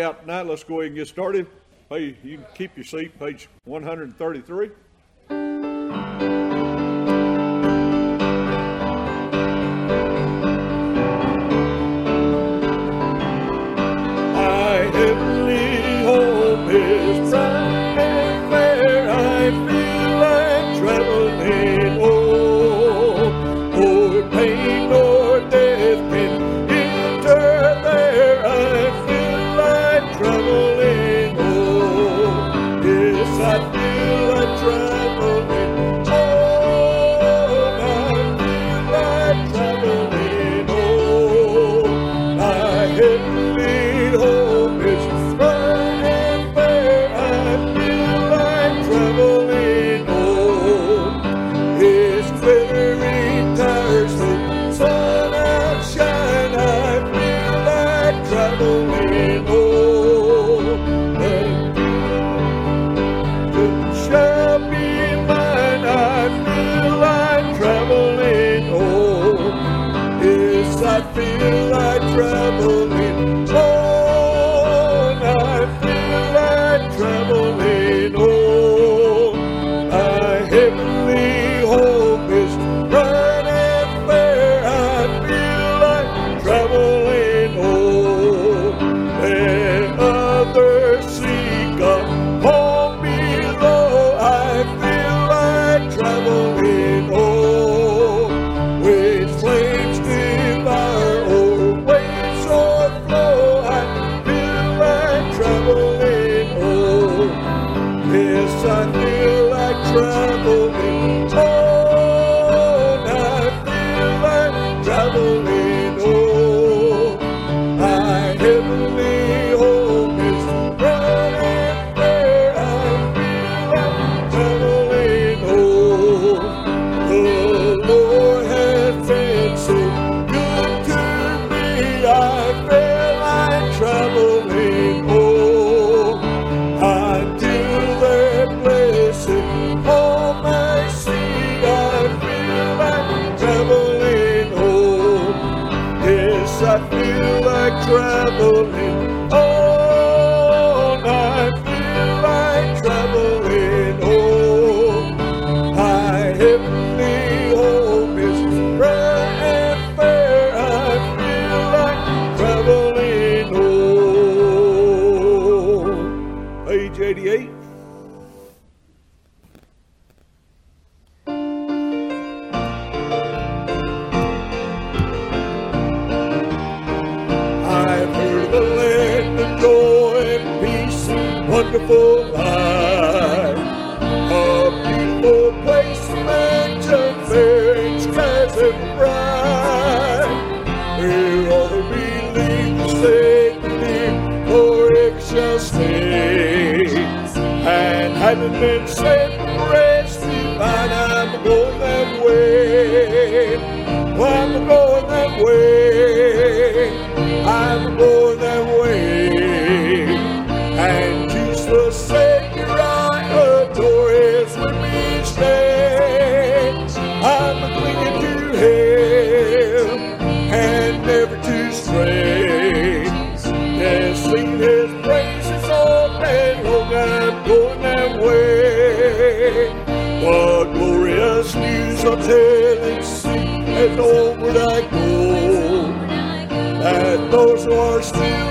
out tonight. Let's go ahead and get started. Hey, you can keep your seat, page 133. Yes, I feel like traveling. been saved. source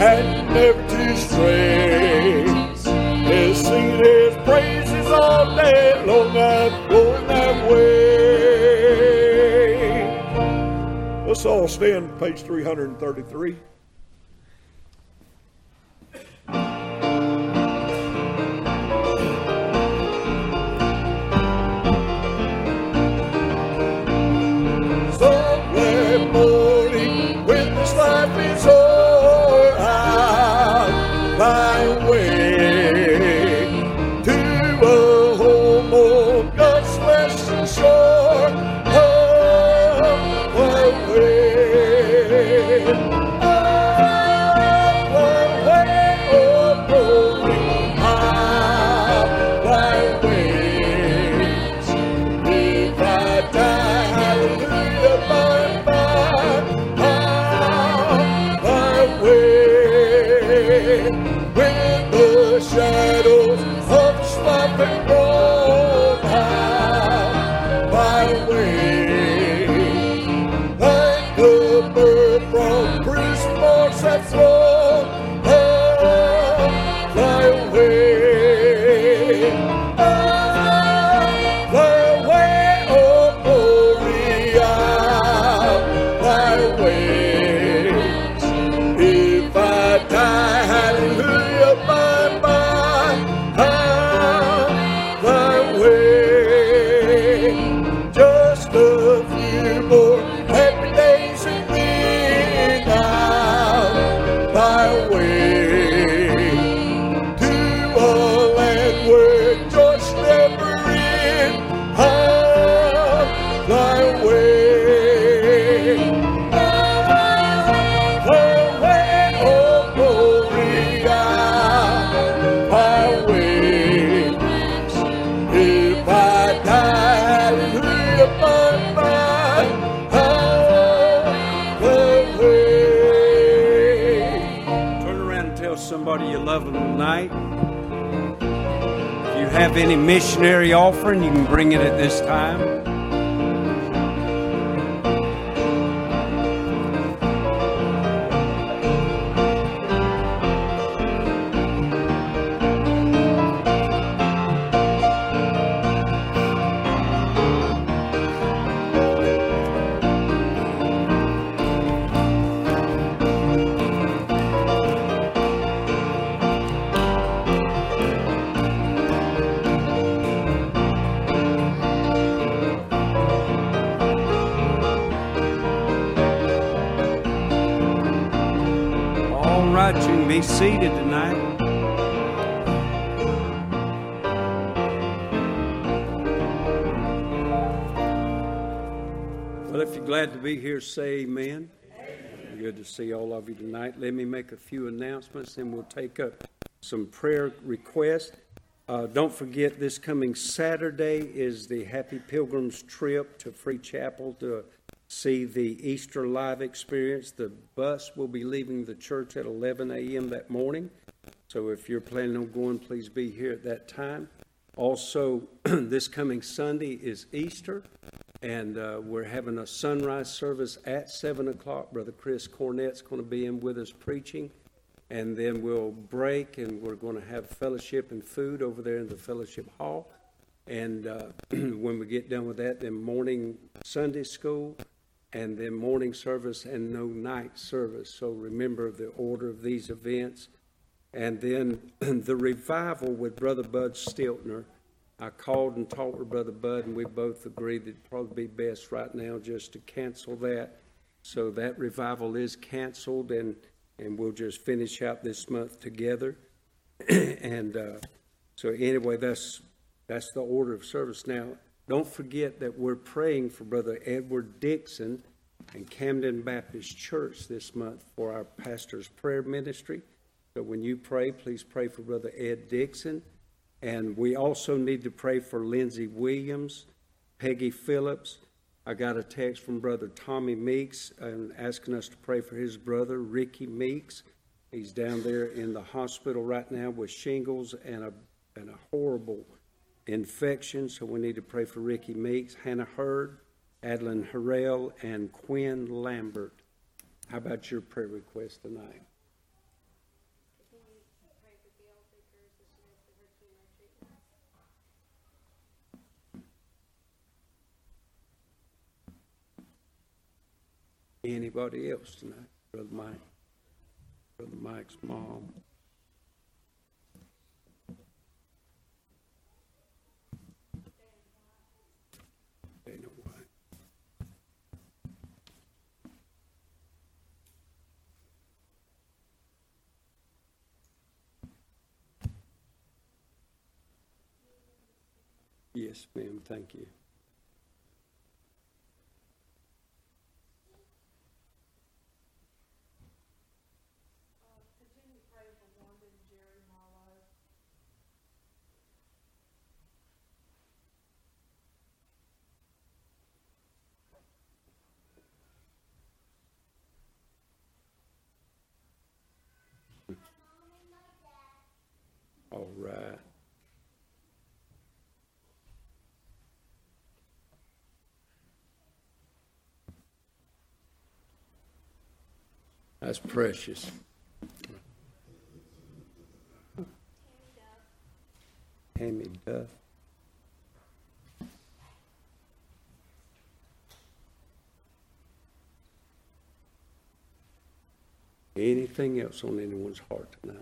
and to stray. Is singing His praises all day long. I'm going that way. Let's all stand, page 333. Have any missionary offering, you can bring it at this time. To see all of you tonight. Let me make a few announcements, and we'll take up some prayer requests. Uh, don't forget, this coming Saturday is the Happy Pilgrims trip to Free Chapel to see the Easter live experience. The bus will be leaving the church at 11 a.m. that morning. So if you're planning on going, please be here at that time. Also, this coming Sunday is Easter, and uh, we're having a sunrise service at 7 o'clock. Brother Chris Cornett's going to be in with us preaching, and then we'll break, and we're going to have fellowship and food over there in the fellowship hall. And uh, when we get done with that, then morning Sunday school, and then morning service and no night service. So remember the order of these events. And then the revival with Brother Bud Stiltner. I called and talked with Brother Bud, and we both agreed that it'd probably be best right now just to cancel that. So that revival is canceled, and, and we'll just finish out this month together. and uh, so, anyway, that's, that's the order of service. Now, don't forget that we're praying for Brother Edward Dixon and Camden Baptist Church this month for our pastor's prayer ministry. So when you pray, please pray for Brother Ed Dixon. And we also need to pray for Lindsey Williams, Peggy Phillips. I got a text from Brother Tommy Meeks and asking us to pray for his brother, Ricky Meeks. He's down there in the hospital right now with shingles and a, and a horrible infection, so we need to pray for Ricky Meeks, Hannah Hurd, Adeline Harrell, and Quinn Lambert. How about your prayer request tonight? Anybody else tonight? Brother Mike? Brother Mike's mom? Dana White. Yes, ma'am, thank you. Continue to pray for Wanda and Jerry Marlowe. That's precious. Tammy Duff. Anything else on anyone's heart tonight?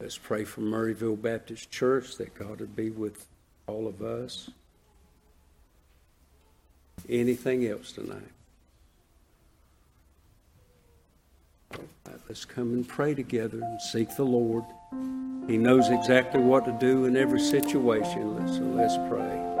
Let's pray for Murrayville Baptist Church that God would be with all of us. Anything else tonight? Right, let's come and pray together and seek the Lord. He knows exactly what to do in every situation, so let's pray.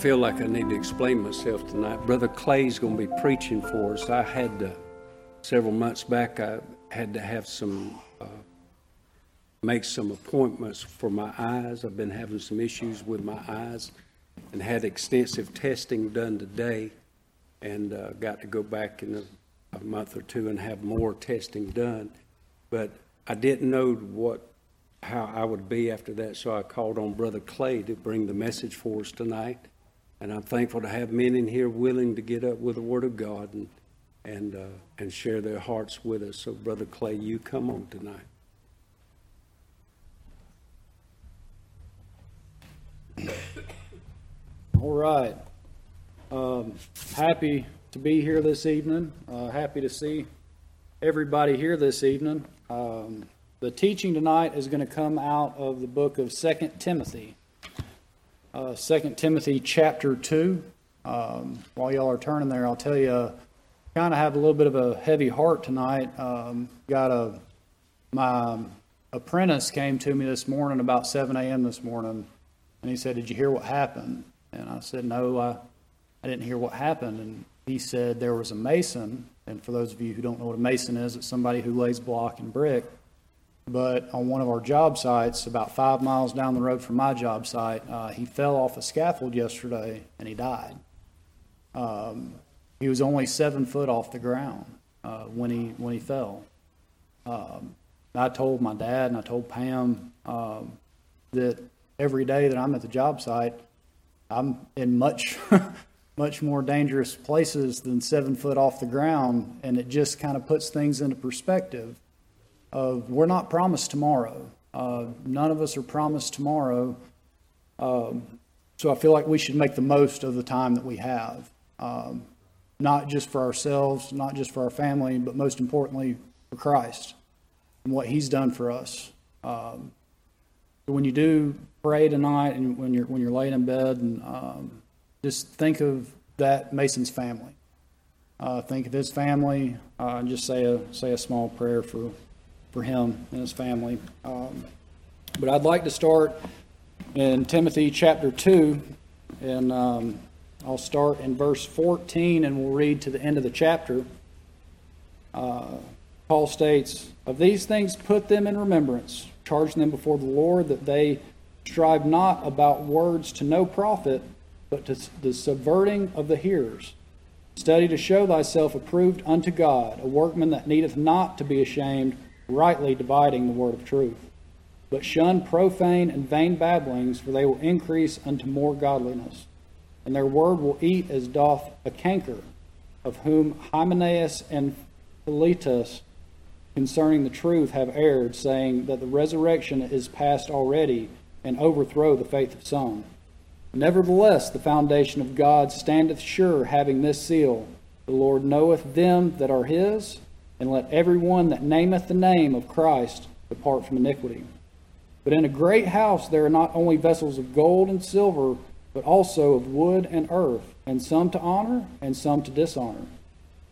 Feel like I need to explain myself tonight. Brother Clay's going to be preaching for us. I had to, several months back, I had to have some, uh, make some appointments for my eyes. I've been having some issues with my eyes and had extensive testing done today and uh, got to go back in a, a month or two and have more testing done. But I didn't know what how I would be after that, so I called on Brother Clay to bring the message for us tonight. And I'm thankful to have men in here willing to get up with the Word of God and and uh, and share their hearts with us. So, Brother Clay, you come on tonight. All right. Um, happy to be here this evening. Uh, happy to see everybody here this evening. Um, the teaching tonight is going to come out of the book of Second Timothy. Uh, 2 Timothy chapter 2. Um, while y'all are turning there, I'll tell you, kind of have a little bit of a heavy heart tonight. Um, got a, my apprentice came to me this morning about 7 a.m. this morning, and he said, Did you hear what happened? And I said, No, I, I didn't hear what happened. And he said there was a mason, and for those of you who don't know what a mason is, it's somebody who lays block and brick. But on one of our job sites, about five miles down the road from my job site, uh, he fell off a scaffold yesterday and he died. Um, he was only seven foot off the ground uh, when he when he fell. Um, I told my dad and I told Pam um, that every day that I'm at the job site, I'm in much much more dangerous places than seven foot off the ground, and it just kind of puts things into perspective. Of we're not promised tomorrow. Uh, none of us are promised tomorrow. Um, so I feel like we should make the most of the time that we have, um, not just for ourselves, not just for our family, but most importantly for Christ and what He's done for us. Um, when you do pray tonight, and when you're when you're laying in bed, and um, just think of that Mason's family. Uh, think of his family, uh, and just say a say a small prayer for for him and his family. Um, but I'd like to start in Timothy chapter 2, and um, I'll start in verse 14 and we'll read to the end of the chapter. Uh, Paul states, Of these things put them in remembrance, charging them before the Lord that they strive not about words to no profit, but to the subverting of the hearers. Study to show thyself approved unto God, a workman that needeth not to be ashamed rightly dividing the word of truth. But shun profane and vain babblings, for they will increase unto more godliness. And their word will eat as doth a canker, of whom Hymenaeus and Philetus concerning the truth have erred, saying that the resurrection is past already, and overthrow the faith of some. Nevertheless, the foundation of God standeth sure, having this seal The Lord knoweth them that are his and let every one that nameth the name of Christ depart from iniquity. But in a great house there are not only vessels of gold and silver, but also of wood and earth, and some to honor, and some to dishonor.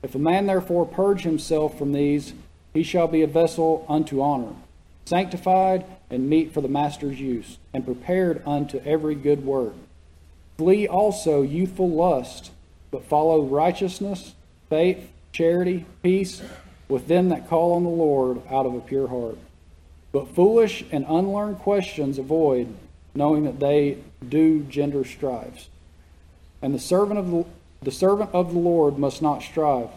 If a man therefore purge himself from these, he shall be a vessel unto honor, sanctified and meet for the master's use, and prepared unto every good work. Flee also youthful lust, but follow righteousness, faith, charity, peace with them that call on the Lord out of a pure heart. But foolish and unlearned questions avoid, knowing that they do gender strives. And the servant of the, the servant of the Lord must not strive,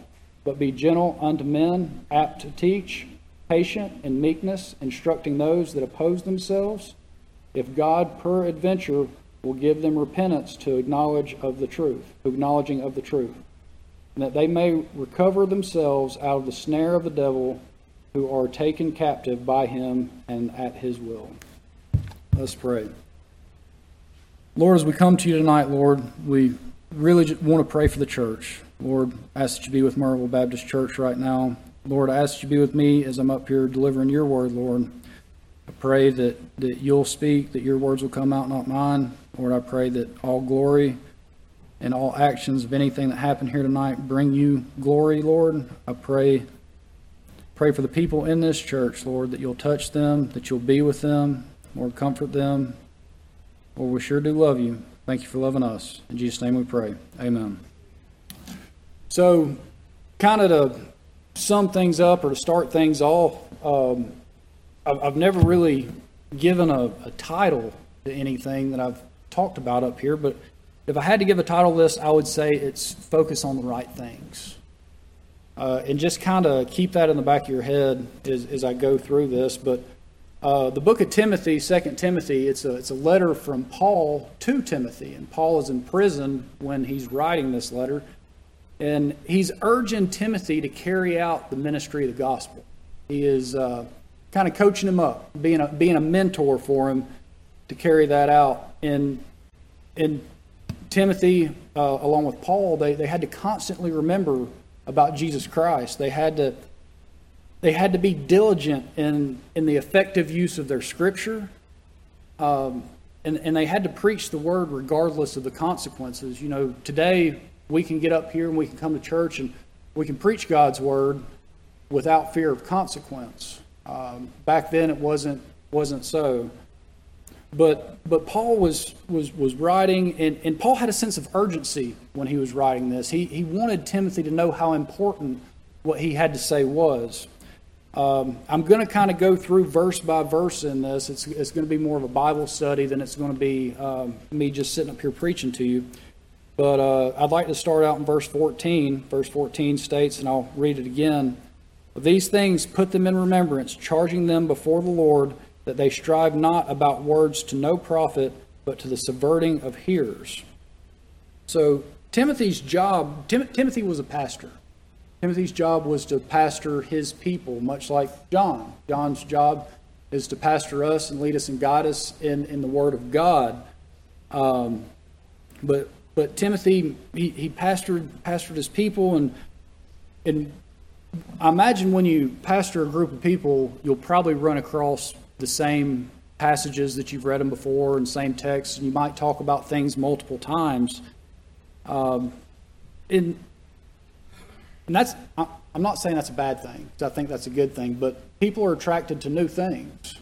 but be gentle unto men, apt to teach, patient in meekness, instructing those that oppose themselves, if God peradventure will give them repentance to acknowledge of the truth, acknowledging of the truth that they may recover themselves out of the snare of the devil who are taken captive by him and at his will. Let's pray. Lord, as we come to you tonight, Lord, we really want to pray for the church. Lord, I ask that you be with Merville Baptist Church right now. Lord, I ask that you be with me as I'm up here delivering your word, Lord. I pray that, that you'll speak, that your words will come out, not mine. Lord, I pray that all glory and all actions of anything that happened here tonight bring you glory, Lord. I pray pray for the people in this church, Lord, that you'll touch them, that you'll be with them, Lord, comfort them. Lord, we sure do love you. Thank you for loving us. In Jesus' name we pray. Amen. So, kind of to sum things up or to start things off, um, I've, never really given a, a title to anything that I've talked about up here, but if I had to give a title to this, I would say it's Focus on the Right Things. Uh, and just kind of keep that in the back of your head as, as I go through this. But uh, the book of Timothy, Second Timothy, it's a, it's a letter from Paul to Timothy. And Paul is in prison when he's writing this letter. And he's urging Timothy to carry out the ministry of the gospel. He is uh, kind of coaching him up, being a, being a mentor for him to carry that out. And, and Timothy, uh, along with Paul, they, they had to constantly remember about Jesus Christ. They had to they had to be diligent in in the effective use of their scripture, um, and and they had to preach the word regardless of the consequences. You know, today we can get up here and we can come to church and we can preach God's word without fear of consequence. Um, back then, it wasn't wasn't so. But but Paul was was was writing, and, and Paul had a sense of urgency when he was writing this. He he wanted Timothy to know how important what he had to say was. Um, I'm going to kind of go through verse by verse in this. It's it's going to be more of a Bible study than it's going to be um, me just sitting up here preaching to you. But uh, I'd like to start out in verse 14. Verse 14 states, and I'll read it again. These things put them in remembrance, charging them before the Lord that they strive not about words to no profit, but to the subverting of hearers. So Timothy's job, Tim, Timothy was a pastor. Timothy's job was to pastor his people, much like John. John's job is to pastor us and lead us and guide us in, in the Word of God. Um, but but Timothy, he, he pastored pastored his people, and and I imagine when you pastor a group of people, you'll probably run across the same passages that you've read them before and same texts, and you might talk about things multiple times. Um, and, and that's, I'm not saying that's a bad thing, I think that's a good thing, but people are attracted to new things.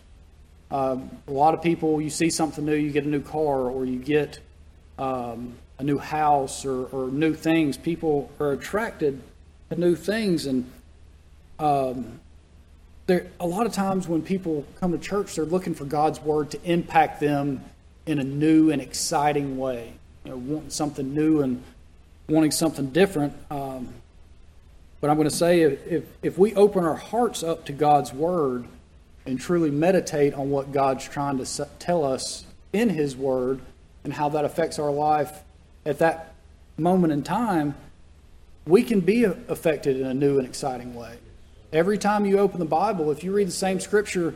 Um, a lot of people, you see something new, you get a new car, or you get um, a new house, or, or, new things. People are attracted to new things, and um, there a lot of times when people come to church, they're looking for God's word to impact them in a new and exciting way. You know, wanting something new and wanting something different. Um, but I'm going to say if, if, if we open our hearts up to God's word and truly meditate on what God's trying to tell us in His word and how that affects our life at that moment in time, we can be affected in a new and exciting way. Every time you open the Bible, if you read the same scripture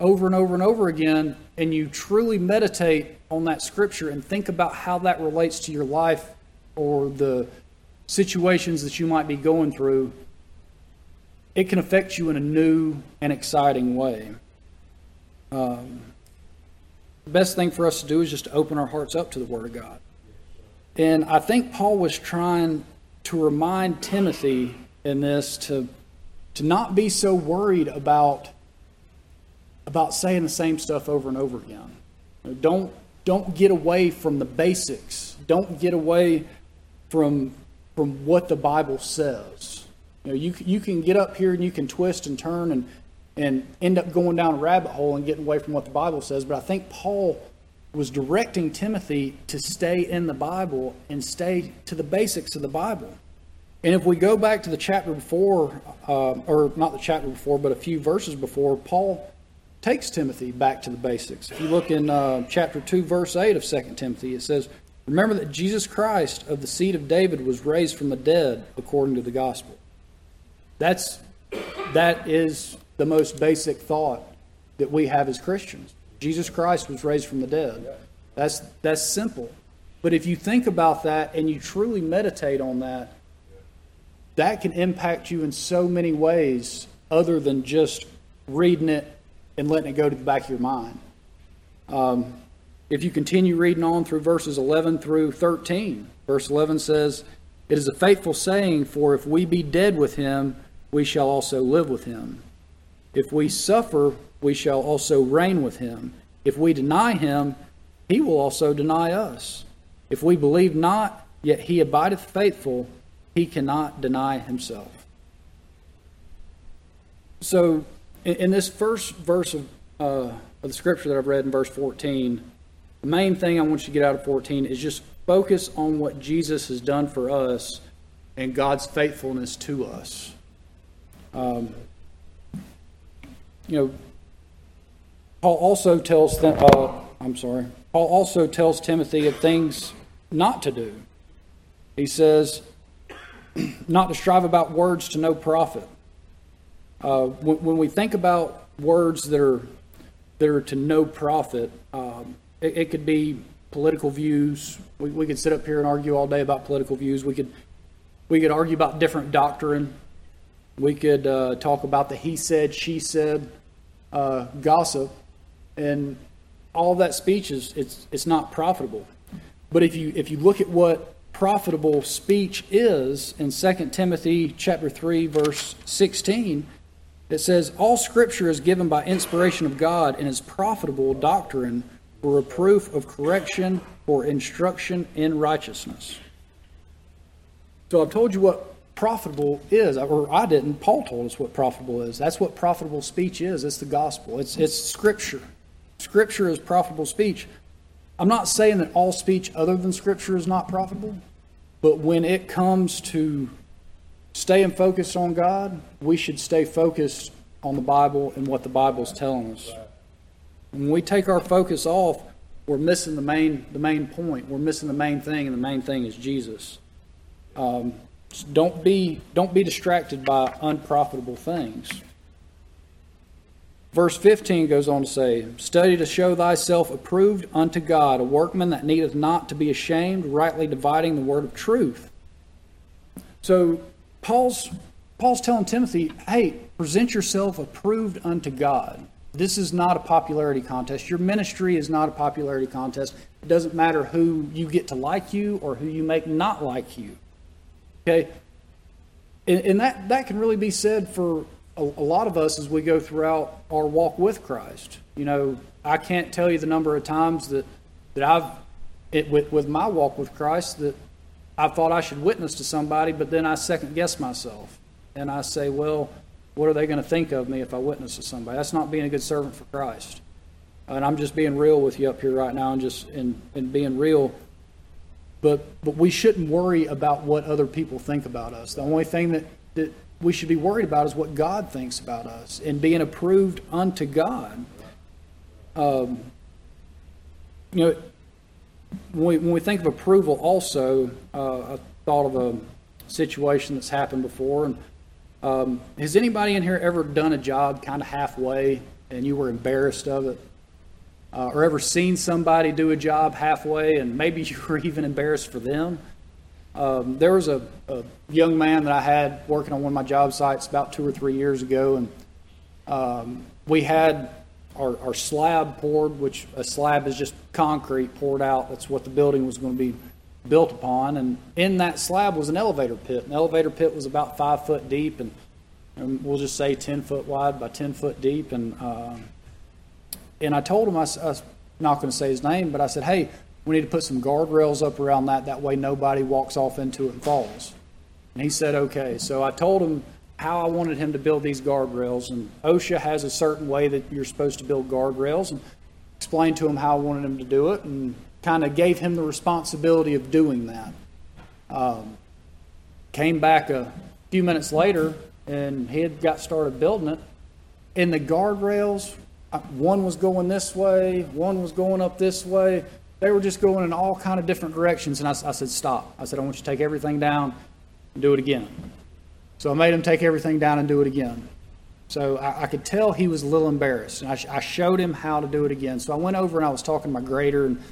over and over and over again, and you truly meditate on that scripture and think about how that relates to your life or the situations that you might be going through, it can affect you in a new and exciting way. Um, the best thing for us to do is just to open our hearts up to the Word of God. And I think Paul was trying to remind Timothy in this to to not be so worried about about saying the same stuff over and over again. Don't don't get away from the basics. Don't get away from from what the Bible says. You know, you you can get up here and you can twist and turn and and end up going down a rabbit hole and getting away from what the Bible says. But I think Paul was directing Timothy to stay in the Bible and stay to the basics of the Bible. And if we go back to the chapter before, uh, or not the chapter before, but a few verses before, Paul takes Timothy back to the basics. If you look in uh, chapter 2, verse 8 of 2 Timothy, it says, Remember that Jesus Christ of the seed of David was raised from the dead according to the gospel. That's, that is the most basic thought that we have as Christians. Jesus Christ was raised from the dead. That's, that's simple. But if you think about that and you truly meditate on that, that can impact you in so many ways other than just reading it and letting it go to the back of your mind. Um, if you continue reading on through verses 11 through 13, verse 11 says, It is a faithful saying, for if we be dead with him, we shall also live with him. If we suffer, we shall also reign with him. If we deny him, he will also deny us. If we believe not, yet he abideth faithful, he cannot deny himself. So, in, this first verse of, uh, of the scripture that I've read in verse 14, the main thing I want you to get out of 14 is just focus on what Jesus has done for us and God's faithfulness to us. Um, you know, Paul also tells them, uh, I'm sorry, Paul also tells Timothy of things not to do. He says, not to strive about words to no profit. Uh, when, when, we think about words that are that are to no profit, um, it, it, could be political views. We, we could sit up here and argue all day about political views. We could we could argue about different doctrine. We could uh, talk about the he said, she said, uh, gossip, and all that speech is it's it's not profitable. But if you if you look at what profitable speech is in 2 Timothy chapter 3 verse 16 it says all scripture is given by inspiration of God and is profitable doctrine for reproof of correction for instruction in righteousness. So I've told you what profitable is, or I didn't. Paul told us what profitable is. That's what profitable speech is. It's the gospel. It's it's scripture. Scripture is profitable speech. I'm not saying that all speech other than scripture is not profitable, but when it comes to staying focused on God, we should stay focused on the Bible and what the Bible is telling us. When we take our focus off, we're missing the main the main point. We're missing the main thing, and the main thing is Jesus. Um, don't be don't be distracted by unprofitable things. Verse 15 goes on to say, Study to show thyself approved unto God, a workman that needeth not to be ashamed, rightly dividing the word of truth. So Paul's Paul's telling Timothy, hey, present yourself approved unto God. This is not a popularity contest. Your ministry is not a popularity contest. It doesn't matter who you get to like you or who you make not like you. Okay? And, and that, that can really be said for a, a lot of us as we go throughout our walk with Christ. You know, I can't tell you the number of times that, that I've, it, with, with my walk with Christ, that I thought I should witness to somebody, but then I second guess myself. And I say, well, what are they going to think of me if I witness to somebody? That's not being a good servant for Christ. And I'm just being real with you up here right now and just and, and being real. But but we shouldn't worry about what other people think about us. The only thing that, that we should be worried about is what God thinks about us and being approved unto God. Um, you know, when we, when we think of approval, also, uh, I thought of a situation that's happened before, and um, has anybody in here ever done a job kind of halfway and you were embarrassed of it? Uh, or ever seen somebody do a job halfway and maybe you were even embarrassed for them? Um, there was a, a, young man that I had working on one of my job sites about two or three years ago, and um, we had our, our slab poured, which a slab is just concrete poured out. That's what the building was going to be built upon. And in that slab was an elevator pit. An elevator pit was about five foot deep and, and we'll just say 10 foot wide by 10 foot deep. And, uh, and I told him, I, I was not going to say his name, but I said, hey, we need to put some guardrails up around that. That way nobody walks off into it and falls. And he said, okay. So I told him how I wanted him to build these guardrails. And OSHA has a certain way that you're supposed to build guardrails. And explained to him how I wanted him to do it. And kind of gave him the responsibility of doing that. Um, came back a few minutes later and he had got started building it. And the guardrails, uh, one was going this way, one was going up this way. They were just going in all kind of different directions. And I, I said, stop. I said, I want you to take everything down and do it again. So I made him take everything down and do it again. So I, I could tell he was a little embarrassed. And I, I, showed him how to do it again. So I went over and I was talking to my grader and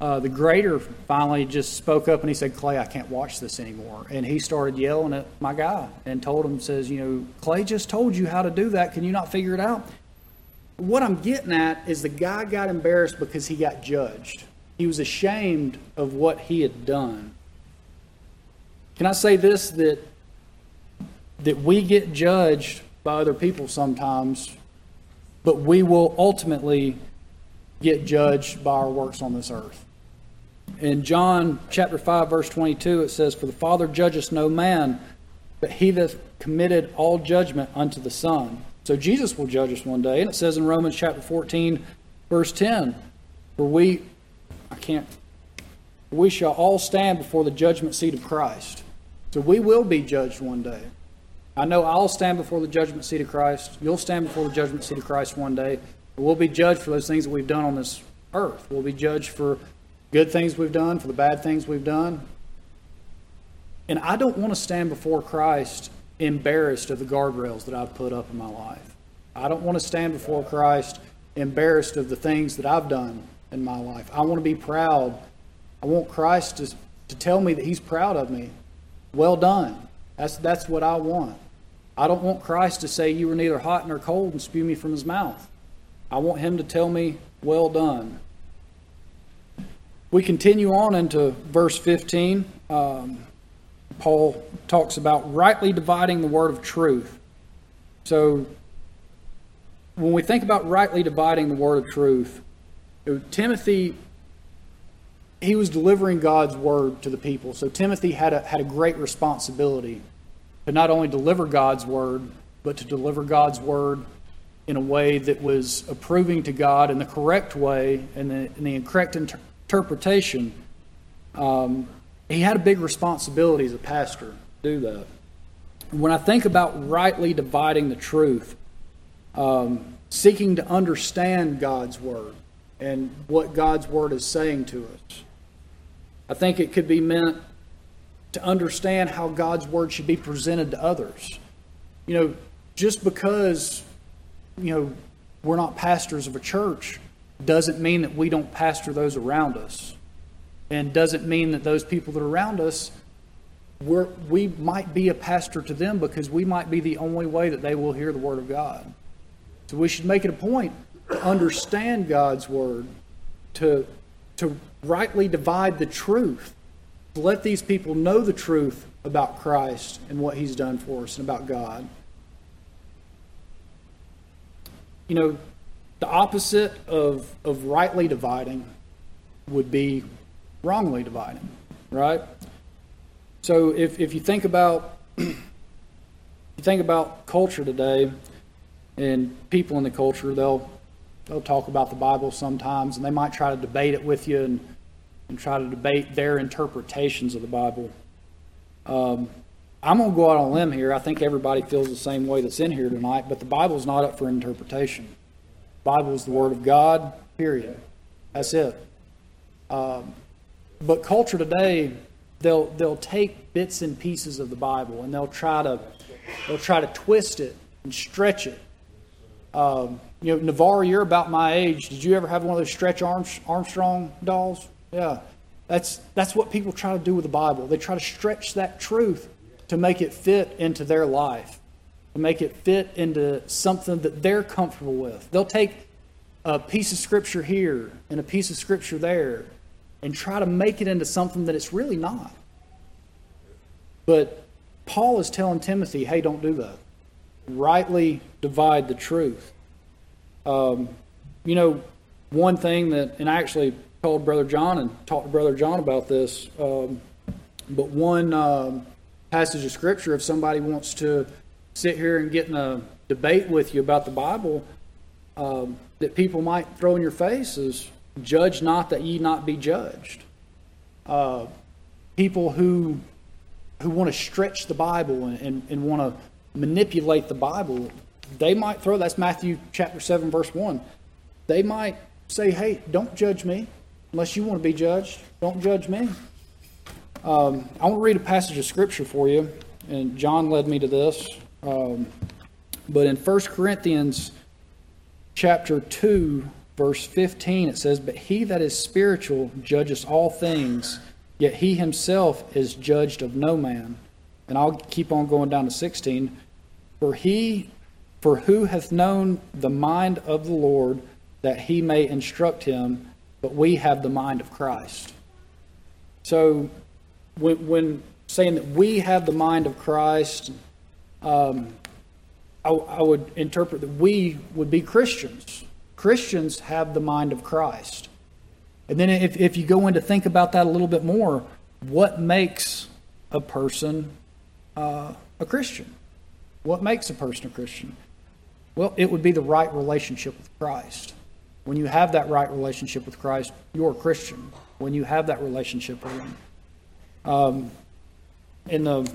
uh, the grader finally just spoke up and he said, Clay, I can't watch this anymore. And he started yelling at my guy and told him, says, you know, Clay just told you how to do that. Can you not figure it out? What I'm getting at is the guy got embarrassed because he got judged. He was ashamed of what he had done. Can I say this that that we get judged by other people sometimes, but we will ultimately get judged by our works on this earth. In John chapter 5, verse 22, it says, For the Father judgeth no man, but he that committed all judgment unto the Son. So Jesus will judge us one day. And it says in Romans chapter 14, verse 10, For we, I can't, we shall all stand before the judgment seat of Christ. So we will be judged one day. I know I'll stand before the judgment seat of Christ. You'll stand before the judgment seat of Christ one day. We'll be judged for those things that we've done on this earth. We'll be judged for good things we've done, for the bad things we've done. And I don't want to stand before Christ embarrassed of the guardrails that I've put up in my life. I don't want to stand before Christ embarrassed of the things that I've done in my life. I want to be proud. I want Christ to, to tell me that He's proud of me. Well done. That's, that's what I want. I don't want Christ to say, You were neither hot nor cold and spew me from His mouth. I want Him to tell me, Well done. We continue on into verse 15. Um, Paul talks about rightly dividing the word of truth. So, when we think about rightly dividing the word of truth, Timothy, he was delivering God's word to the people. So, Timothy had a, had a great responsibility to not only deliver God's word, but to deliver God's word in a way that was approving to God in the correct way and the, in the correct inter- interpretation, um, he had a big responsibility as a pastor to do that. When I think about rightly dividing the truth, um, seeking to understand God's word and what God's word is saying to us, I think it could be meant to understand how God's word should be presented to others. You know, just because, you know, we're not pastors of a church doesn't mean that we don't pastor those around us. And doesn't mean that those people that are around us, we're, we might be a pastor to them because we might be the only way that they will hear the Word of God. So we should make it a point to understand God's Word, to, to rightly divide the truth, to let these people know the truth about Christ and what He's done for us and about God. You know, the opposite of, of rightly dividing would be wrongly dividing, right? So if, if you think about you think about culture today and people in the culture, they'll they'll talk about the Bible sometimes and they might try to debate it with you and, and try to debate their interpretations of the Bible. Um, I'm going to go out on a limb here. I think everybody feels the same way that's in here tonight, but the Bible's not up for interpretation. Bible is the Word of God, period. That's it. Um, but culture today, they'll they'll take bits and pieces of the Bible and they'll try to they'll try to twist it and stretch it. Um, you know, Navarre, you're about my age. Did you ever have one of those Stretch Armstrong dolls? Yeah, that's that's what people try to do with the Bible. They try to stretch that truth to make it fit into their life to make it fit into something that they're comfortable with. They'll take a piece of scripture here and a piece of scripture there and try to make it into something that it's really not. But Paul is telling Timothy, hey, don't do that. Rightly divide the truth. Um, you know, one thing that, and I actually told Brother John and talked to Brother John about this, um, but one um, passage of Scripture, if somebody wants to sit here and get in a debate with you about the Bible um, that people might throw in your face is judge not that ye not be judged. Uh, people who who want to stretch the Bible and, and, and want to manipulate the Bible, they might throw that's Matthew chapter 7, verse 1. They might say, hey, don't judge me unless you want to be judged. Don't judge me. Um, I want to read a passage of scripture for you, and John led me to this. Um, but in 1 Corinthians chapter 2, verse 15, it says, But he that is spiritual judges all things, yet he himself is judged of no man. And I'll keep on going down to 16. For he for who hath known the mind of the Lord that he may instruct him, but we have the mind of Christ. So when, when saying that we have the mind of Christ, um, I, I would interpret that we would be Christians. Christians have the mind of Christ. And then if, if you go in to think about that a little bit more, what makes a person uh, a Christian? What makes a person a Christian? Well, it would be the right relationship with Christ. When you have that right relationship with Christ, you're a Christian. When you have that relationship with Him. Um, in the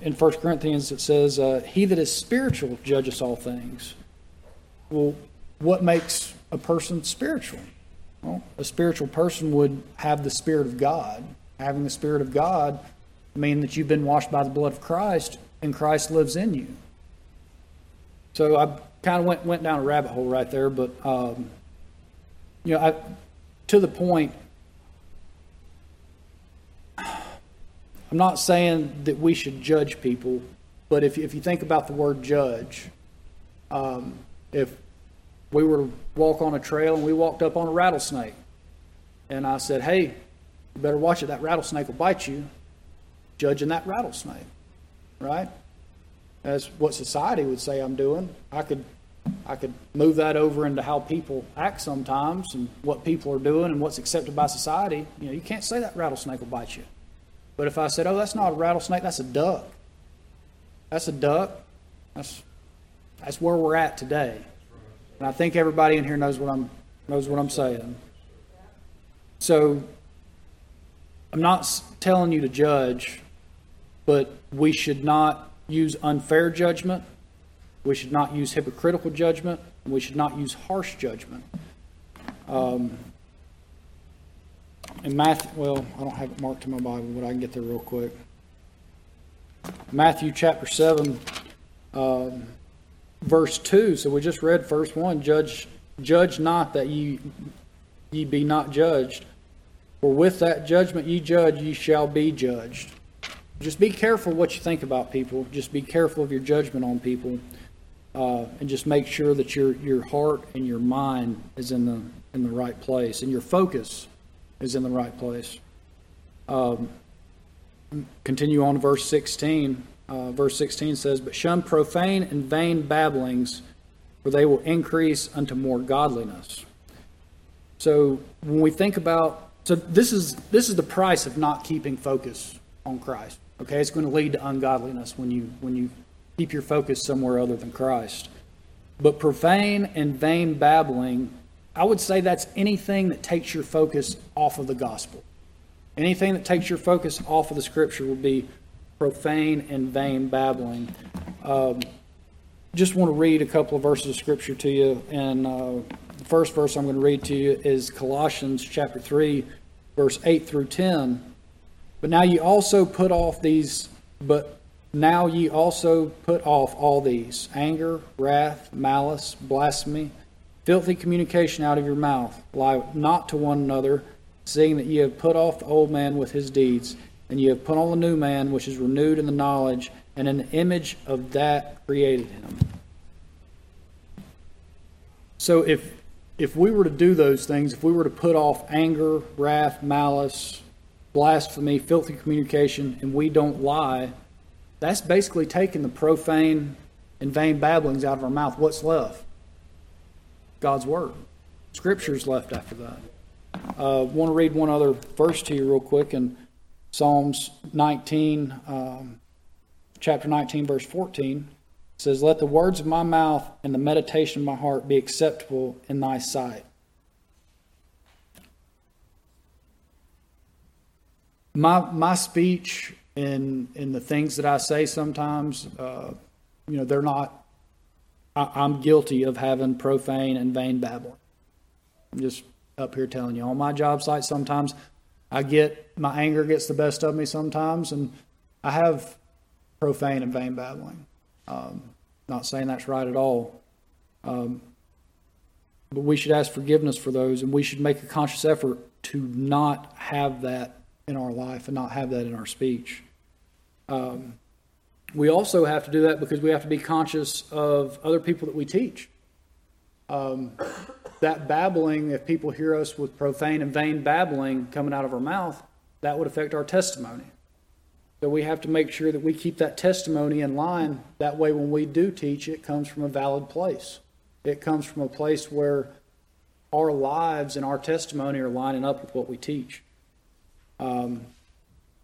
in 1 Corinthians it says, uh, He that is spiritual judges all things. Well, what makes a person spiritual? Well, a spiritual person would have the Spirit of God. Having the Spirit of God mean that you've been washed by the blood of Christ and Christ lives in you. So I kind of went, went down a rabbit hole right there, but um, you know, I, to the point, I'm not saying that we should judge people, but if, if you think about the word judge, um, if we were walk on a trail and we walked up on a rattlesnake, and I said, hey, you better watch it, that rattlesnake will bite you, judging that rattlesnake, right? That's what society would say I'm doing. I could I could move that over into how people act sometimes and what people are doing and what's accepted by society. You know, you can't say that rattlesnake will bite you. But if I said, "Oh, that's not a rattlesnake, that's a duck." That's a duck. That's that's where we're at today. And I think everybody in here knows what I'm knows what I'm saying. So I'm not telling you to judge, but we should not use unfair judgment. We should not use hypocritical judgment. We should not use harsh judgment. Um, in Matthew, well, I don't have it marked in my Bible, but I can get there real quick. Matthew chapter 7, um, verse 2. So we just read verse 1 Judge, judge not that ye, ye be not judged. For with that judgment ye judge, ye shall be judged. Just be careful what you think about people. Just be careful of your judgment on people. Uh, and just make sure that your, your heart and your mind is in the, in the right place and your focus is in the right place. Um, continue on to verse 16. Uh, verse 16 says, But shun profane and vain babblings, for they will increase unto more godliness. So when we think about, so this is this is the price of not keeping focus on Christ. Okay, it's going to lead to ungodliness when you when you keep your focus somewhere other than Christ. But profane and vain babbling, I would say that's anything that takes your focus off of the gospel. Anything that takes your focus off of the scripture would be profane and vain babbling. Um, just want to read a couple of verses of scripture to you. And uh, the first verse I'm going to read to you is Colossians chapter 3, verse 8 through 10. But now ye also put off these, but now ye also put off all these anger, wrath, malice, blasphemy, filthy communication out of your mouth. Lie not to one another, seeing that ye have put off the old man with his deeds, and you have put on the new man, which is renewed in the knowledge and in the image of that created him. So if if we were to do those things, if we were to put off anger, wrath, malice, blasphemy, filthy communication, and we don't lie, that's basically taking the profane and vain babblings out of our mouth. What's left? God's Word. Scripture's left after that. Uh, want to read one other verse to you real quick in Psalms 19, um, chapter 19, verse 14. Says, Let the words of my mouth and the meditation of my heart be acceptable in thy sight. My, my speech and, and the things that I say sometimes, uh, you know, they're not, I, I'm guilty of having profane and vain babbling. I'm just up here telling you on my job site sometimes I get my anger gets the best of me sometimes and I have profane and vain babbling. Um, not saying that's right at all. Um, but we should ask forgiveness for those and we should make a conscious effort to not have that in our life and not have that in our speech. Um, we also have to do that because we have to be conscious of other people that we teach. Um, that babbling, if people hear us with profane and vain babbling coming out of our mouth, that would affect our testimony. So we have to make sure that we keep that testimony in line. That way, when we do teach, it comes from a valid place. It comes from a place where our lives and our testimony are lining up with what we teach. Um,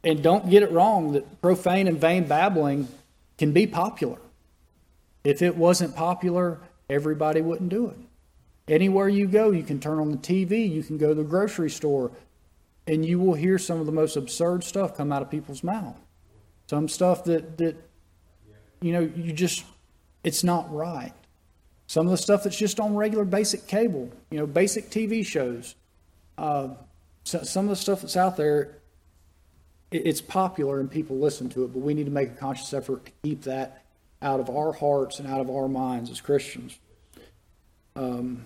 and don't get it wrong that profane and vain babbling can be popular. If it wasn't popular, everybody wouldn't do it. Anywhere you go, you can turn on the TV, you can go to the grocery store, and you will hear some of the most absurd stuff come out of people's mouth. Some stuff that, that you know, you just, it's not right. Some of the stuff that's just on regular basic cable, you know, basic TV shows. Uh, so, some of the stuff that's out there, it, it's popular and people listen to it, but we need to make a conscious effort to keep that out of our hearts and out of our minds as Christians. Um,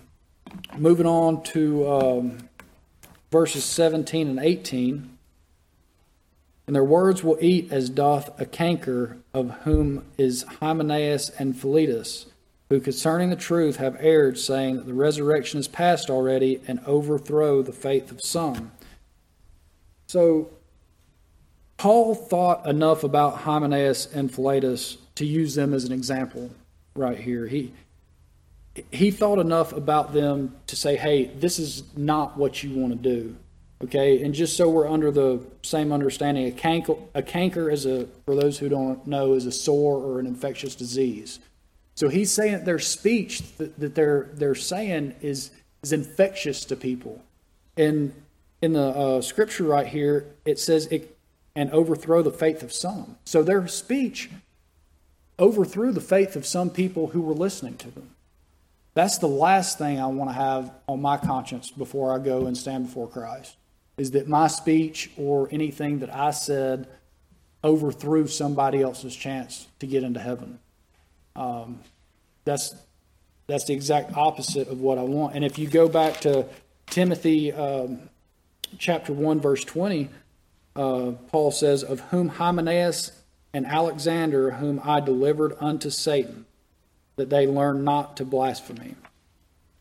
moving on to um, verses 17 and 18. And their words will eat as doth a canker, of whom is Hymenaeus and Philetus, who concerning the truth have erred, saying that the resurrection is past already, and overthrow the faith of some. So, Paul thought enough about Hymenaeus and Philetus to use them as an example right here. He, he thought enough about them to say, hey, this is not what you want to do. Okay, and just so we're under the same understanding, a canker, a canker is a, for those who don't know, is a sore or an infectious disease. So he's saying their speech that, that they're they're saying is is infectious to people. And in the uh, scripture right here, it says it and overthrow the faith of some. So their speech overthrew the faith of some people who were listening to them. That's the last thing I want to have on my conscience before I go and stand before Christ is that my speech or anything that I said overthrew somebody else's chance to get into heaven. Um, that's that's the exact opposite of what I want. And if you go back to Timothy um, chapter one verse twenty, uh, Paul says, "Of whom Hymenaeus and Alexander, whom I delivered unto Satan, that they learn not to blaspheme."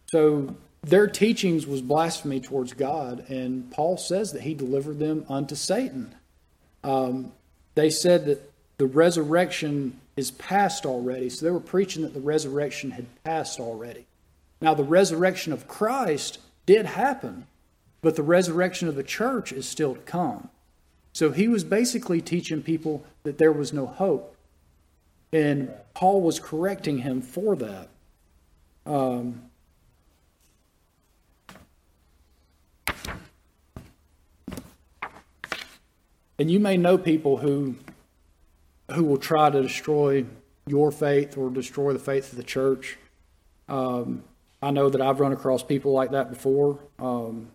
So their teachings was blasphemy towards God, and Paul says that he delivered them unto Satan. Um, they said that the resurrection is past already, so they were preaching that the resurrection had passed already. Now, the resurrection of Christ did happen, but the resurrection of the church is still to come. So he was basically teaching people that there was no hope. And Paul was correcting him for that. Um, And you may know people who who will try to destroy your faith or destroy the faith of the church. Um, I know that I've run across people like that before. Um,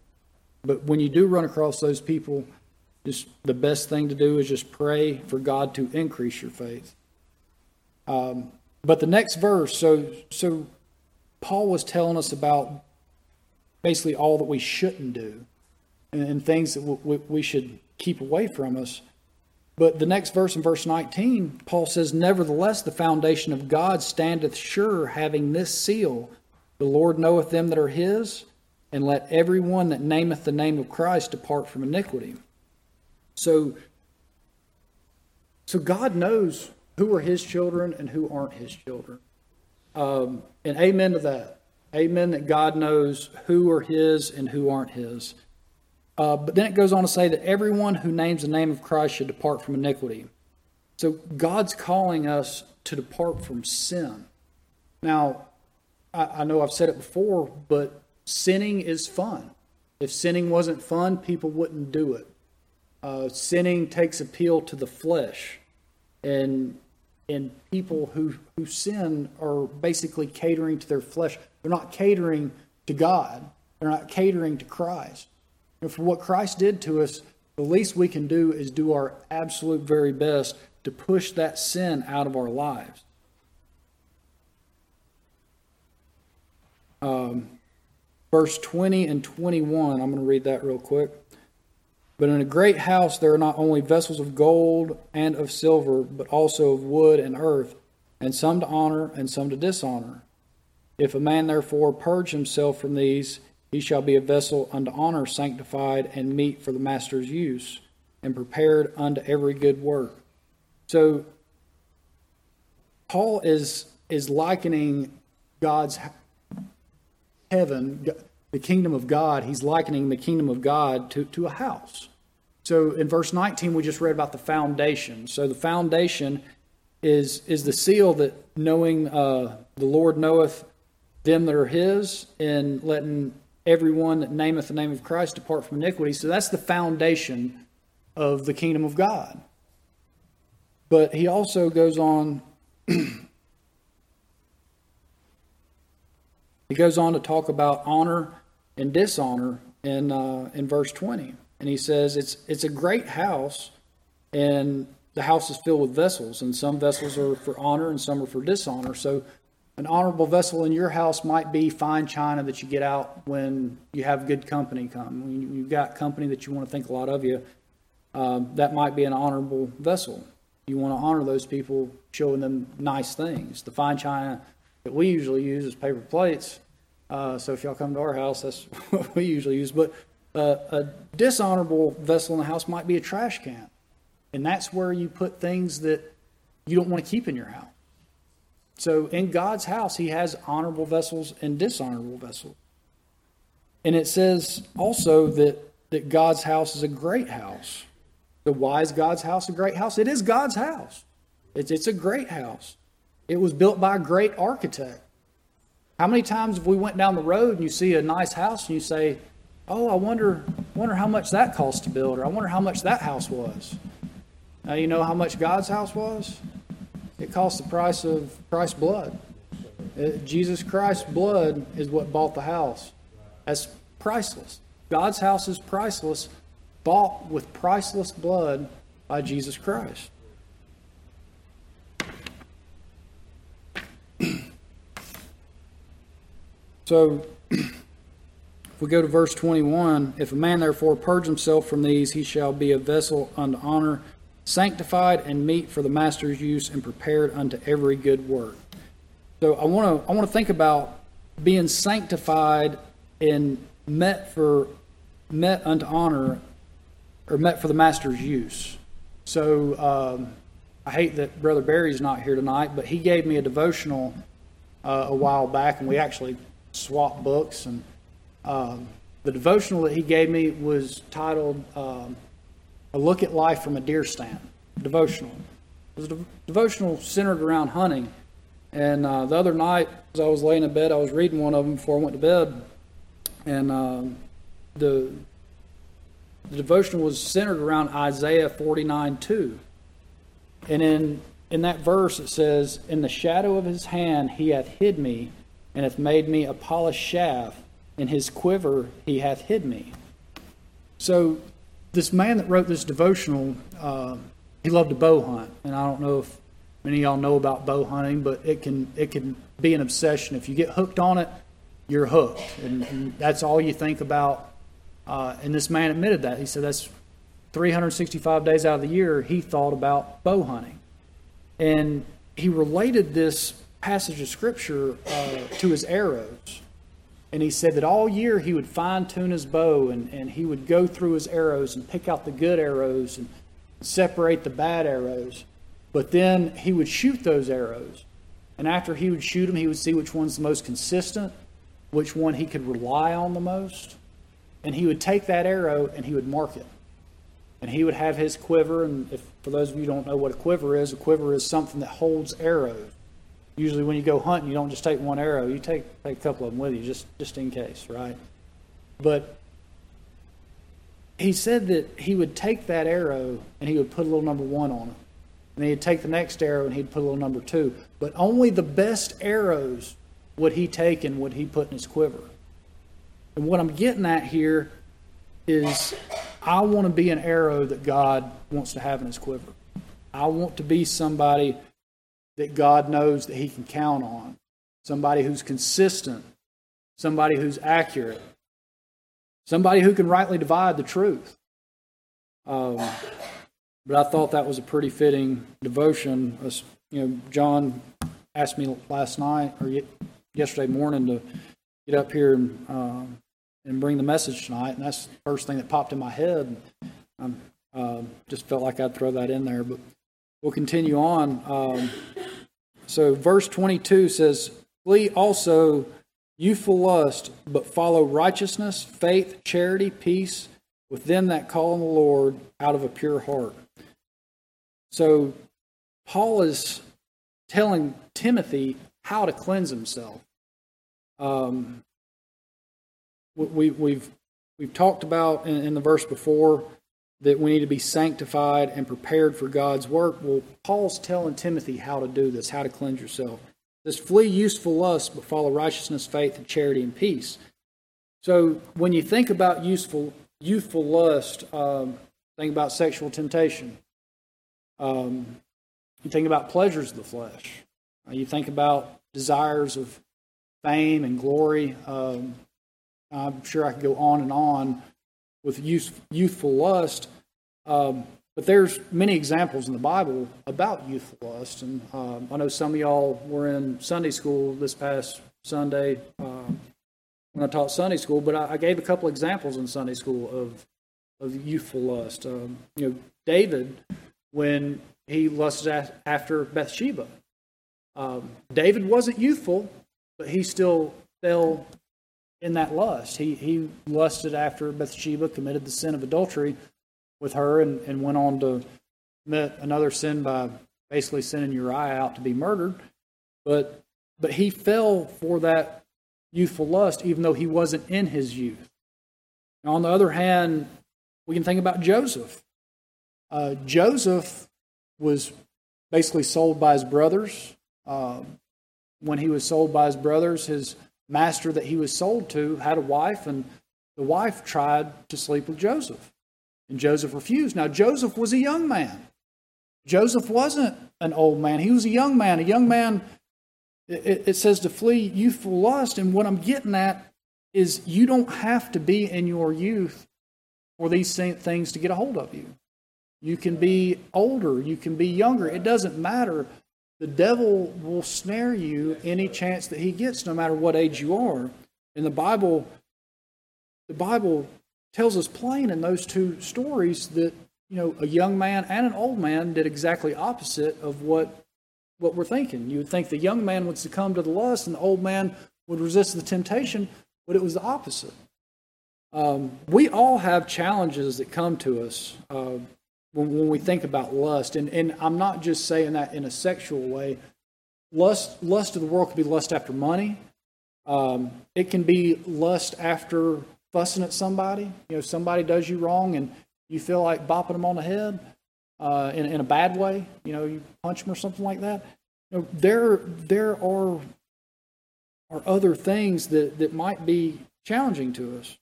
but when you do run across those people, just the best thing to do is just pray for God to increase your faith. Um, but the next verse, so so Paul was telling us about basically all that we shouldn't do and, and things that we, we should keep away from us. But the next verse in verse 19, Paul says, Nevertheless, the foundation of God standeth sure, having this seal The Lord knoweth them that are his, and let every one that nameth the name of Christ depart from iniquity. So, so God knows who are his children and who aren't his children. Um, and amen to that. Amen that God knows who are his and who aren't his. Uh, but then it goes on to say that everyone who names the name of Christ should depart from iniquity. So God's calling us to depart from sin. Now, I, I know I've said it before, but sinning is fun. If sinning wasn't fun, people wouldn't do it. Uh, sinning takes appeal to the flesh, and and people who who sin are basically catering to their flesh. They're not catering to God. They're not catering to Christ. And for what Christ did to us, the least we can do is do our absolute very best to push that sin out of our lives. Um, verse 20 and 21, I'm going to read that real quick. But in a great house there are not only vessels of gold and of silver, but also of wood and earth, and some to honor and some to dishonor. If a man therefore purge himself from these, he shall be a vessel unto honor, sanctified and meet for the master's use, and prepared unto every good work. So, Paul is is likening God's heaven, the kingdom of God. He's likening the kingdom of God to, to a house. So, in verse 19, we just read about the foundation. So, the foundation is is the seal that knowing uh, the Lord knoweth them that are His, and letting everyone that nameth the name of Christ depart from iniquity. So that's the foundation of the kingdom of God. But he also goes on. he goes on to talk about honor and dishonor in uh, in verse twenty, and he says it's it's a great house, and the house is filled with vessels, and some vessels are for honor and some are for dishonor. So An honorable vessel in your house might be fine china that you get out when you have good company come. When you- you've got company that you want to think a lot of you, um, that might be an honorable vessel. You want to honor those people, showing them nice things. The fine china that we usually use is paper plates. Uh, so if y'all come to our house, that's what we usually use. But uh, a dishonorable vessel in the house might be a trash can. And that's where you put things that you don't want to keep in your house. So in God's house, He has honorable vessels and dishonorable vessels. And it says also that, that God's house is a great house. So why is God's house a great house? It is God's house. It's, it's a great house. It was built by a great architect. How many times have we went down the road and you see a nice house and you say, "Oh, I wonder, wonder how much that cost to build, or I wonder how much that house was." Now you know how much God's house was. It cost the price of Christ's blood. Uh, Jesus Christ's blood is what bought the house. That's priceless. God's house is priceless, bought with priceless blood by Jesus Christ. So, if we go to verse 21, if a man therefore purge himself from these, he shall be a vessel unto honor, sanctified and meet for the master's use, and prepared unto every good work. So, I want to I want to think about being sanctified and met for met unto honor, or met for the master's use. So, um, I hate that Brother Barry's not here tonight, but he gave me a devotional uh, a while back, and we actually swapped books. And um, the devotional that he gave me was titled um, "A Look at Life from a Deer Stand." Devotional. It was a dev- devotional centered around hunting. And uh, the other night, as I was laying in bed, I was reading one of them before I went to bed, and um, the the devotional was centered around Isaiah forty nine two. And in in that verse it says, In the shadow of his hand he hath hid me, and hath made me a polished shaft, in his quiver he hath hid me. So this man that wrote this devotional, uh, he loved to bow hunt. And I don't know if many of y'all know about bow hunting, but it can it can be an obsession. If you get hooked on it, you're hooked. And, and that's all you think about. Uh, and this man admitted that. He said that's 365 days out of the year, he thought about bow hunting. And he related this passage of scripture uh, to his arrows. And he said that all year he would fine tune his bow and, and he would go through his arrows and pick out the good arrows and separate the bad arrows. But then he would shoot those arrows. And after he would shoot them, he would see which one's the most consistent, which one he could rely on the most. And he would take that arrow and he would mark it and he would have his quiver. And if for those of you who don't know what a quiver is, a quiver is something that holds arrows. Usually, when you go hunting, you don't just take one arrow; you take take a couple of them with you, just just in case, right? But he said that he would take that arrow and he would put a little number one on it, and he'd take the next arrow and he'd put a little number two. But only the best arrows would he take and would he put in his quiver. And what I'm getting at here is I want to be an arrow that God wants to have in his quiver. I want to be somebody that God knows that he can count on, somebody who's consistent, somebody who's accurate, somebody who can rightly divide the truth. Um, but I thought that was a pretty fitting devotion. You know, John asked me last night or yesterday morning to get up here and um, and bring the message tonight, and that's the first thing that popped in my head. I um, just felt like I'd throw that in there, but we'll continue on. Um, so, verse 22 says, Flee also youthful lust, but follow righteousness, faith, charity, peace with them that call on the Lord out of a pure heart. So, Paul is telling Timothy how to cleanse himself. Um, we, we've we've talked about in, in, the verse before that we need to be sanctified and prepared for God's work. Well, Paul's telling Timothy how to do this, how to cleanse yourself. This flee useful lust, but follow righteousness, faith, and charity and peace. So when you think about useful youthful lust, um, think about sexual temptation. Um, you think about pleasures of the flesh. Uh, you think about desires of fame and glory. Um, I'm sure I could go on and on with youth, youthful lust. Um, but there's many examples in the Bible about youthful lust, and um, I know some of y'all were in Sunday school this past Sunday um, when I taught Sunday school. But I, I gave a couple examples in Sunday school of of youthful lust. Um, you know, David when he lusted after Bathsheba. David wasn't youthful, but he still fell in that lust. He he lusted after Bathsheba, committed the sin of adultery with her and, and went on to commit another sin by basically sending Uriah out to be murdered. But but he fell for that youthful lust, even though he wasn't in his youth. Now, on the other hand, we can think about Joseph. Uh, Joseph was basically sold by his brothers. Uh, when he was sold by his brothers, his master that he was sold to had a wife, and the wife tried to sleep with Joseph. And Joseph refused. Now, Joseph was a young man. Joseph wasn't an old man. He was a young man. A young man, it, it says to flee youthful lust. And what I'm getting at is you don't have to be in your youth for these things to get a hold of you. You can be older, you can be younger. It doesn't matter. The devil will snare you any chance that he gets, no matter what age you are. And the Bible, the Bible tells us plain in those two stories that you know a young man and an old man did exactly opposite of what what we're thinking. You would think the young man would succumb to the lust and the old man would resist the temptation, but it was the opposite. Um, we all have challenges that come to us uh, when, we think about lust, and, and I'm not just saying that in a sexual way. Lust, lust of the world could be lust after money. Um, it can be lust after fussing at somebody. You know, somebody does you wrong and you feel like bopping them on the head uh, in, in a bad way. You know, you punch them or something like that. You know, there there are are other things that, that might be challenging to us.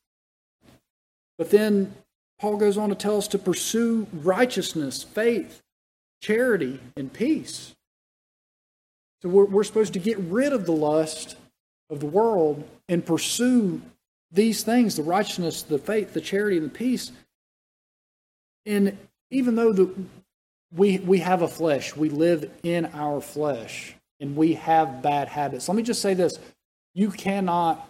But then Paul goes on to tell us to pursue righteousness, faith, charity, and peace. So we're, we're supposed to get rid of the lust of the world and pursue these things the righteousness, the faith, the charity, and the peace. And even though the, we, we have a flesh, we live in our flesh, and we have bad habits. Let me just say this you cannot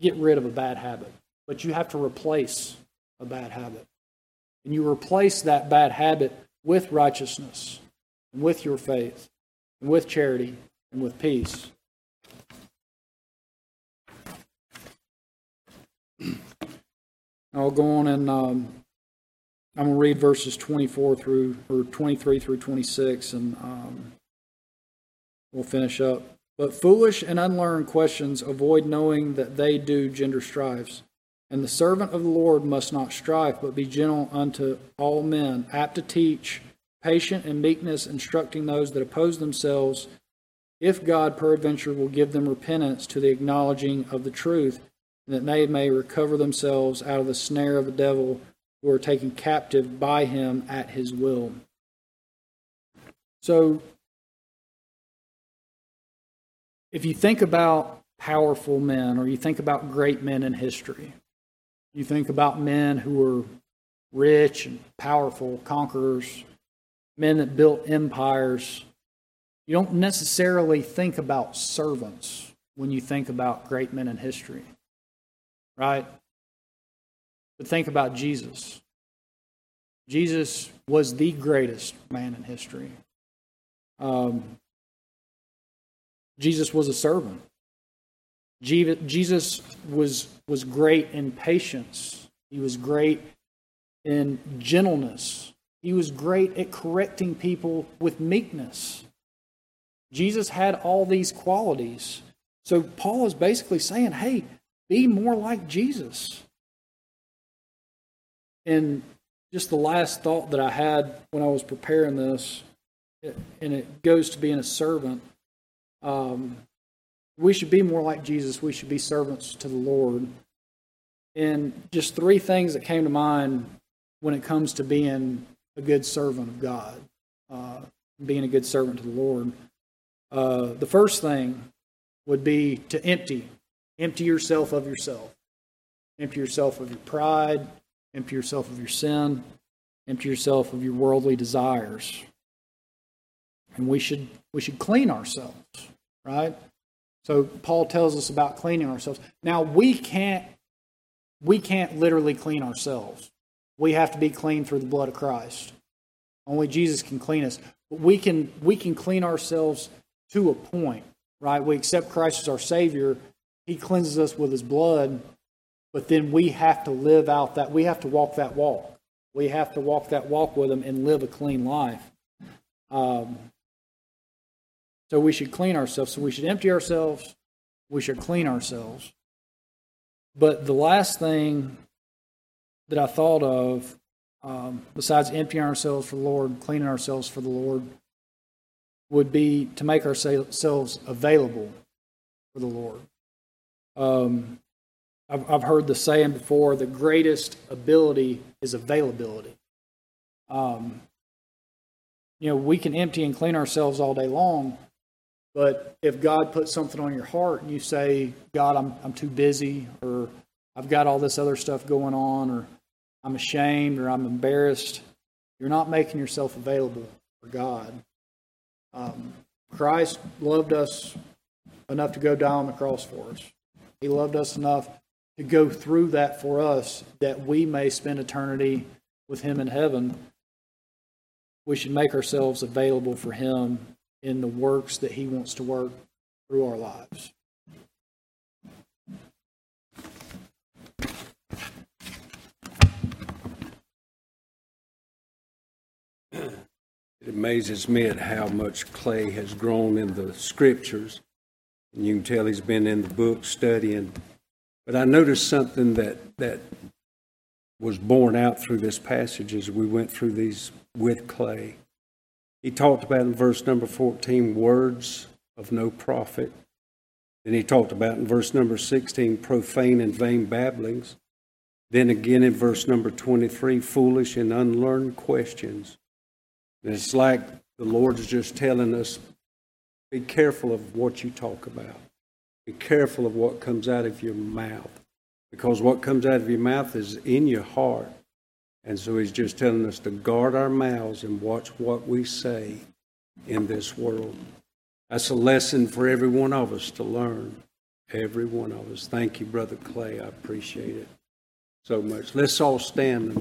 get rid of a bad habit, but you have to replace a bad habit. And you replace that bad habit with righteousness, and with your faith, and with charity, and with peace. I'll go on and um, I'm going to read verses 24 through, or 23 through 26, and um, we'll finish up. But foolish and unlearned questions avoid knowing that they do gender strives. And the servant of the Lord must not strive, but be gentle unto all men, apt to teach, patient in meekness, instructing those that oppose themselves, if God peradventure will give them repentance to the acknowledging of the truth that they may recover themselves out of the snare of the devil who are taken captive by him at his will. So, if you think about powerful men or you think about great men in history, you think about men who were rich and powerful conquerors, men that built empires, you don't necessarily think about servants when you think about great men in history right? But think about Jesus. Jesus was the greatest man in history. Um, Jesus was a servant. Jesus was, was great in patience. He was great in gentleness. He was great at correcting people with meekness. Jesus had all these qualities. So Paul is basically saying, hey, be more like Jesus. And just the last thought that I had when I was preparing this, and it goes to being a servant. Um, we should be more like Jesus. We should be servants to the Lord. And just three things that came to mind when it comes to being a good servant of God, uh, being a good servant to the Lord. Uh, the first thing would be to empty, empty yourself of yourself, empty yourself of your pride, empty yourself of your sin, empty yourself of your worldly desires. And we should we should clean ourselves, right? So Paul tells us about cleaning ourselves. Now we can't we can't literally clean ourselves. We have to be clean through the blood of Christ. Only Jesus can clean us. But we can we can clean ourselves to a point, right? We accept Christ as our Savior. He cleanses us with His blood, but then we have to live out that. We have to walk that walk. We have to walk that walk with Him and live a clean life. Um, so we should clean ourselves. So we should empty ourselves. We should clean ourselves. But the last thing that I thought of, um, besides emptying ourselves for the Lord, cleaning ourselves for the Lord, would be to make ourselves available for the Lord. Um, I've, I've heard the saying before the greatest ability is availability. Um, you know, we can empty and clean ourselves all day long, but if God puts something on your heart and you say, God, I'm, I'm too busy, or I've got all this other stuff going on, or I'm ashamed, or I'm embarrassed, you're not making yourself available for God. Um, Christ loved us enough to go die on the cross for us. He loved us enough to go through that for us that we may spend eternity with Him in heaven. We should make ourselves available for Him in the works that He wants to work through our lives. It amazes me at how much Clay has grown in the scriptures. And you can tell he's been in the book studying. But I noticed something that, that was borne out through this passage as we went through these with Clay. He talked about in verse number 14 words of no profit. Then he talked about in verse number 16 profane and vain babblings. Then again in verse number 23 foolish and unlearned questions. And it's like the Lord's just telling us be careful of what you talk about. Be careful of what comes out of your mouth. Because what comes out of your mouth is in your heart. And so he's just telling us to guard our mouths and watch what we say in this world. That's a lesson for every one of us to learn. Every one of us. Thank you, Brother Clay. I appreciate it so much. Let's all stand tonight.